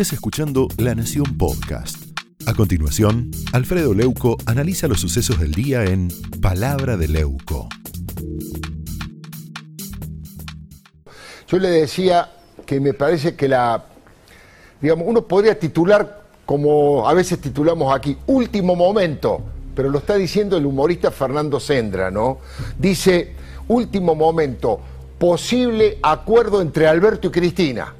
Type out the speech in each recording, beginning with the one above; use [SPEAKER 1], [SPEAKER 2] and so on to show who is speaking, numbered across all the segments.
[SPEAKER 1] estés escuchando La Nación Podcast. A continuación, Alfredo Leuco analiza los sucesos del día en Palabra de Leuco.
[SPEAKER 2] Yo le decía que me parece que la, digamos, uno podría titular como a veces titulamos aquí, último momento, pero lo está diciendo el humorista Fernando Sendra, ¿no? Dice, último momento, posible acuerdo entre Alberto y Cristina.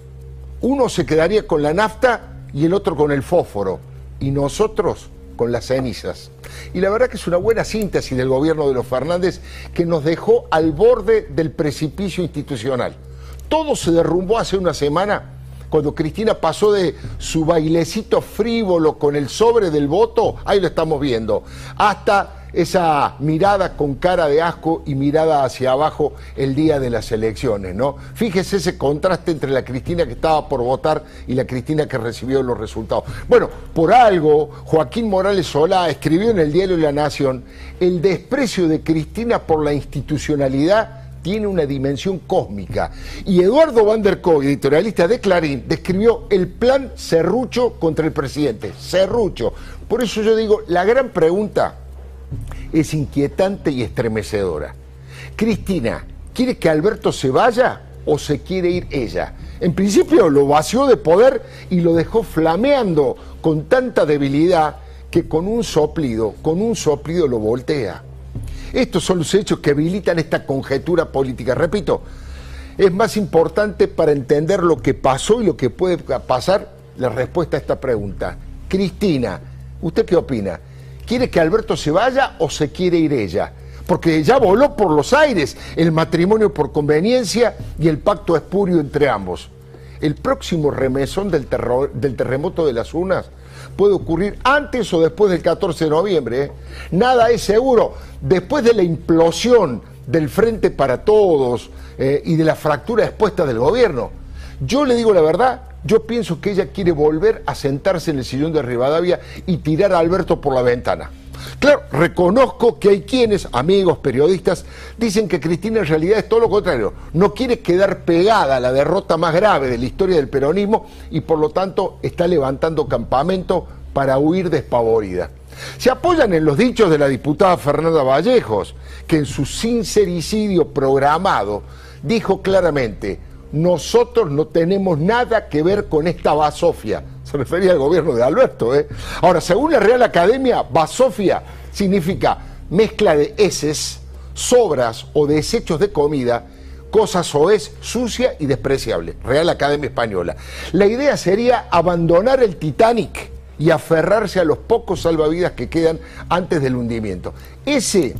[SPEAKER 2] Uno se quedaría con la nafta y el otro con el fósforo, y nosotros con las cenizas. Y la verdad que es una buena síntesis del gobierno de los Fernández que nos dejó al borde del precipicio institucional. Todo se derrumbó hace una semana cuando Cristina pasó de su bailecito frívolo con el sobre del voto, ahí lo estamos viendo, hasta esa mirada con cara de asco y mirada hacia abajo el día de las elecciones, ¿no? Fíjese ese contraste entre la Cristina que estaba por votar y la Cristina que recibió los resultados. Bueno, por algo, Joaquín Morales Solá escribió en el diario La Nación el desprecio de Cristina por la institucionalidad tiene una dimensión cósmica. Y Eduardo Van der editorialista de Clarín, describió el plan Serrucho contra el presidente. Serrucho. Por eso yo digo, la gran pregunta es inquietante y estremecedora. Cristina, ¿quiere que Alberto se vaya o se quiere ir ella? En principio lo vació de poder y lo dejó flameando con tanta debilidad que con un soplido, con un soplido lo voltea. Estos son los hechos que habilitan esta conjetura política. Repito, es más importante para entender lo que pasó y lo que puede pasar la respuesta a esta pregunta. Cristina, ¿usted qué opina? ¿Quiere que Alberto se vaya o se quiere ir ella? Porque ya voló por los aires el matrimonio por conveniencia y el pacto espurio entre ambos. El próximo remesón del, terremoto de las unas puede ocurrir antes o después del 14 de noviembre. ¿eh? Nada es seguro. Después de la implosión del Frente para Todos eh, y de la fractura expuesta del gobierno, yo le digo la verdad, yo pienso que ella quiere volver a sentarse en el sillón de Rivadavia y tirar a Alberto por la ventana. Claro, reconozco que hay quienes, amigos, periodistas, dicen que Cristina en realidad es todo lo contrario. No quiere quedar pegada a la derrota más grave de la historia del peronismo y por lo tanto está levantando campamento para huir despavorida. Se apoyan en los dichos de la diputada Fernanda Vallejos, que en su sincericidio programado dijo claramente, nosotros no tenemos nada que ver con esta basofia se refería al gobierno de Alberto. ¿eh? Ahora, según la Real Academia, basofia significa mezcla de heces, sobras o desechos de comida, cosas o es sucia y despreciable. Real Academia Española. La idea sería abandonar el Titanic y aferrarse a los pocos salvavidas que quedan antes del hundimiento. Ese,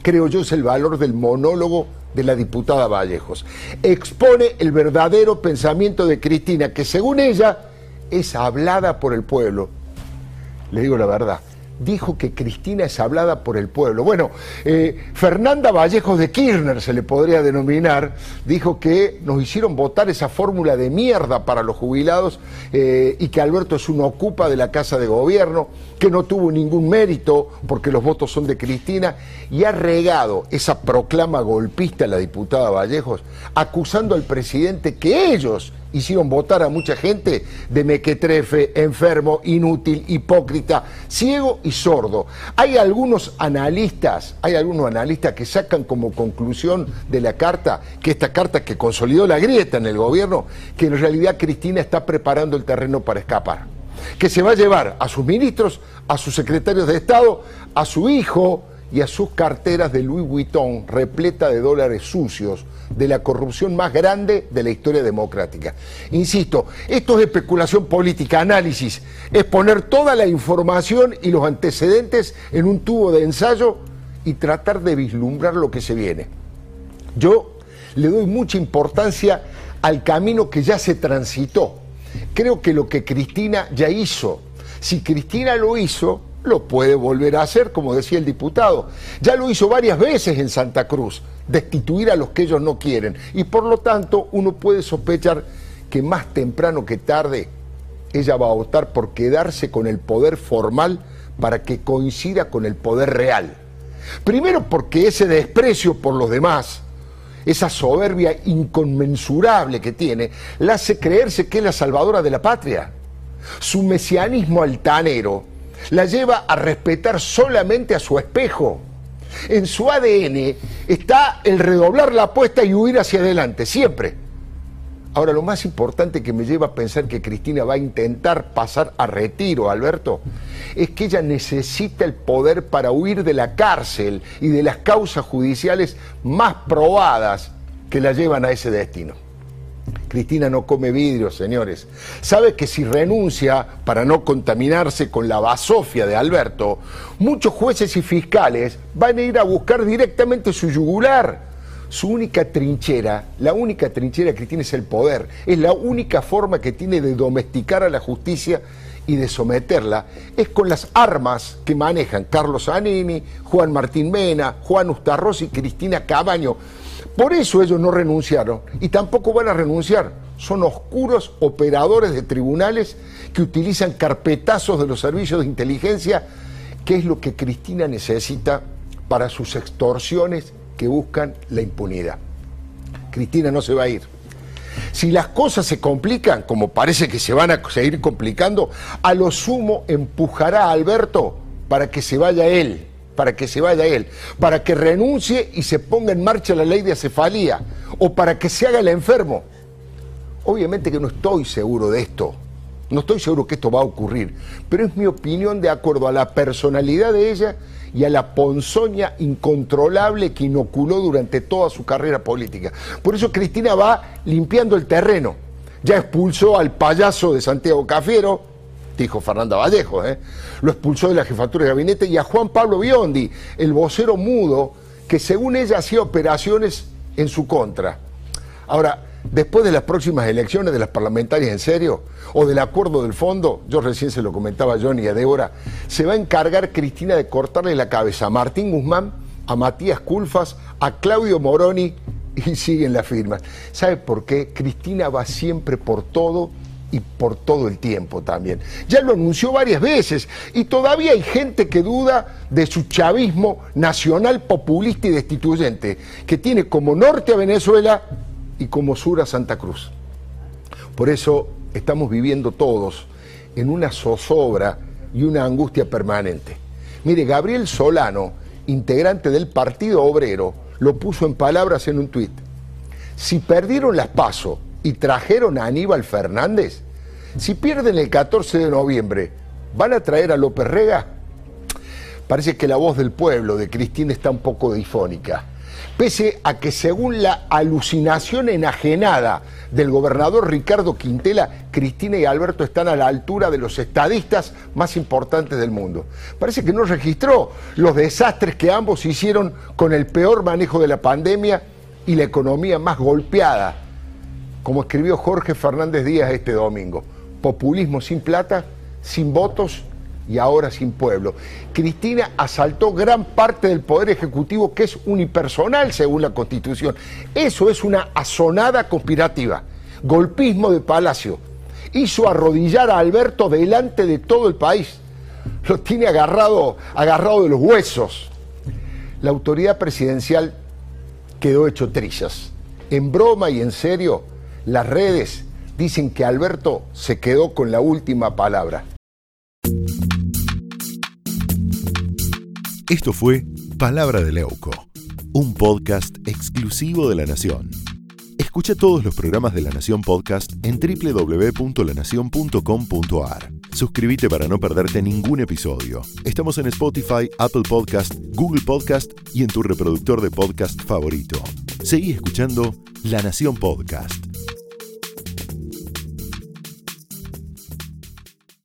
[SPEAKER 2] creo yo, es el valor del monólogo de la diputada Vallejos. Expone el verdadero pensamiento de Cristina, que según ella es hablada por el pueblo. Le digo la verdad, dijo que Cristina es hablada por el pueblo. Bueno, eh, Fernanda Vallejos de Kirchner se le podría denominar, dijo que nos hicieron votar esa fórmula de mierda para los jubilados eh, y que Alberto es un ocupa de la Casa de Gobierno, que no tuvo ningún mérito porque los votos son de Cristina y ha regado esa proclama golpista la diputada Vallejos, acusando al presidente que ellos hicieron votar a mucha gente de mequetrefe, enfermo, inútil, hipócrita, ciego y sordo. Hay algunos analistas, hay algunos analistas que sacan como conclusión de la carta, que esta carta que consolidó la grieta en el gobierno, que en realidad Cristina está preparando el terreno para escapar. Que se va a llevar a sus ministros, a sus secretarios de Estado, a su hijo, y a sus carteras de Louis Vuitton repleta de dólares sucios de la corrupción más grande de la historia democrática. Insisto, esto es especulación política, análisis, es poner toda la información y los antecedentes en un tubo de ensayo y tratar de vislumbrar lo que se viene. Yo le doy mucha importancia al camino que ya se transitó. Creo que lo que Cristina ya hizo, si Cristina lo hizo, lo puede volver a hacer, como decía el diputado. Ya lo hizo varias veces en Santa Cruz, destituir a los que ellos no quieren. Y por lo tanto uno puede sospechar que más temprano que tarde ella va a optar por quedarse con el poder formal para que coincida con el poder real. Primero porque ese desprecio por los demás esa soberbia inconmensurable que tiene, la hace creerse que es la salvadora de la patria. Su mesianismo altanero la lleva a respetar solamente a su espejo. En su ADN está el redoblar la apuesta y huir hacia adelante, siempre. Ahora, lo más importante que me lleva a pensar que Cristina va a intentar pasar a retiro, Alberto, es que ella necesita el poder para huir de la cárcel y de las causas judiciales más probadas que la llevan a ese destino. Cristina no come vidrio, señores. Sabe que si renuncia para no contaminarse con la basofia de Alberto, muchos jueces y fiscales van a ir a buscar directamente su yugular. Su única trinchera, la única trinchera que tiene es el poder. Es la única forma que tiene de domesticar a la justicia y de someterla. Es con las armas que manejan Carlos Anini, Juan Martín Mena, Juan Ustarros y Cristina Cabaño por eso ellos no renunciaron y tampoco van a renunciar. Son oscuros operadores de tribunales que utilizan carpetazos de los servicios de inteligencia, que es lo que Cristina necesita para sus extorsiones que buscan la impunidad. Cristina no se va a ir. Si las cosas se complican, como parece que se van a seguir complicando, a lo sumo empujará a Alberto para que se vaya él para que se vaya él, para que renuncie y se ponga en marcha la ley de acefalía, o para que se haga el enfermo. Obviamente que no estoy seguro de esto, no estoy seguro que esto va a ocurrir, pero es mi opinión de acuerdo a la personalidad de ella y a la ponzoña incontrolable que inoculó durante toda su carrera política. Por eso Cristina va limpiando el terreno. Ya expulsó al payaso de Santiago Cafiero, dijo Fernanda Vallejo, ¿eh? lo expulsó de la jefatura de gabinete, y a Juan Pablo Biondi, el vocero mudo, que según ella hacía operaciones en su contra. Ahora, después de las próximas elecciones de las parlamentarias en serio, o del acuerdo del fondo, yo recién se lo comentaba a Johnny y a Débora, se va a encargar Cristina de cortarle la cabeza a Martín Guzmán, a Matías Culfas, a Claudio Moroni, y siguen las firmas. ¿Sabe por qué? Cristina va siempre por todo y por todo el tiempo también. Ya lo anunció varias veces y todavía hay gente que duda de su chavismo nacional populista y destituyente, que tiene como norte a Venezuela y como sur a Santa Cruz. Por eso estamos viviendo todos en una zozobra y una angustia permanente. Mire, Gabriel Solano, integrante del Partido Obrero, lo puso en palabras en un tuit. Si perdieron las pasos y trajeron a Aníbal Fernández, si pierden el 14 de noviembre, ¿van a traer a López Rega? Parece que la voz del pueblo de Cristina está un poco difónica. Pese a que según la alucinación enajenada del gobernador Ricardo Quintela, Cristina y Alberto están a la altura de los estadistas más importantes del mundo. Parece que no registró los desastres que ambos hicieron con el peor manejo de la pandemia y la economía más golpeada como escribió Jorge Fernández Díaz este domingo. Populismo sin plata, sin votos y ahora sin pueblo. Cristina asaltó gran parte del poder ejecutivo que es unipersonal según la Constitución. Eso es una azonada conspirativa, golpismo de Palacio. Hizo arrodillar a Alberto delante de todo el país. Lo tiene agarrado, agarrado de los huesos. La autoridad presidencial quedó hecho trizas. En broma y en serio, las redes dicen que Alberto se quedó con la última palabra.
[SPEAKER 1] Esto fue Palabra de Leuco, un podcast exclusivo de La Nación. Escucha todos los programas de La Nación Podcast en www.lanacion.com.ar. Suscríbete para no perderte ningún episodio. Estamos en Spotify, Apple Podcast, Google Podcast y en tu reproductor de podcast favorito. Seguí escuchando La Nación Podcast.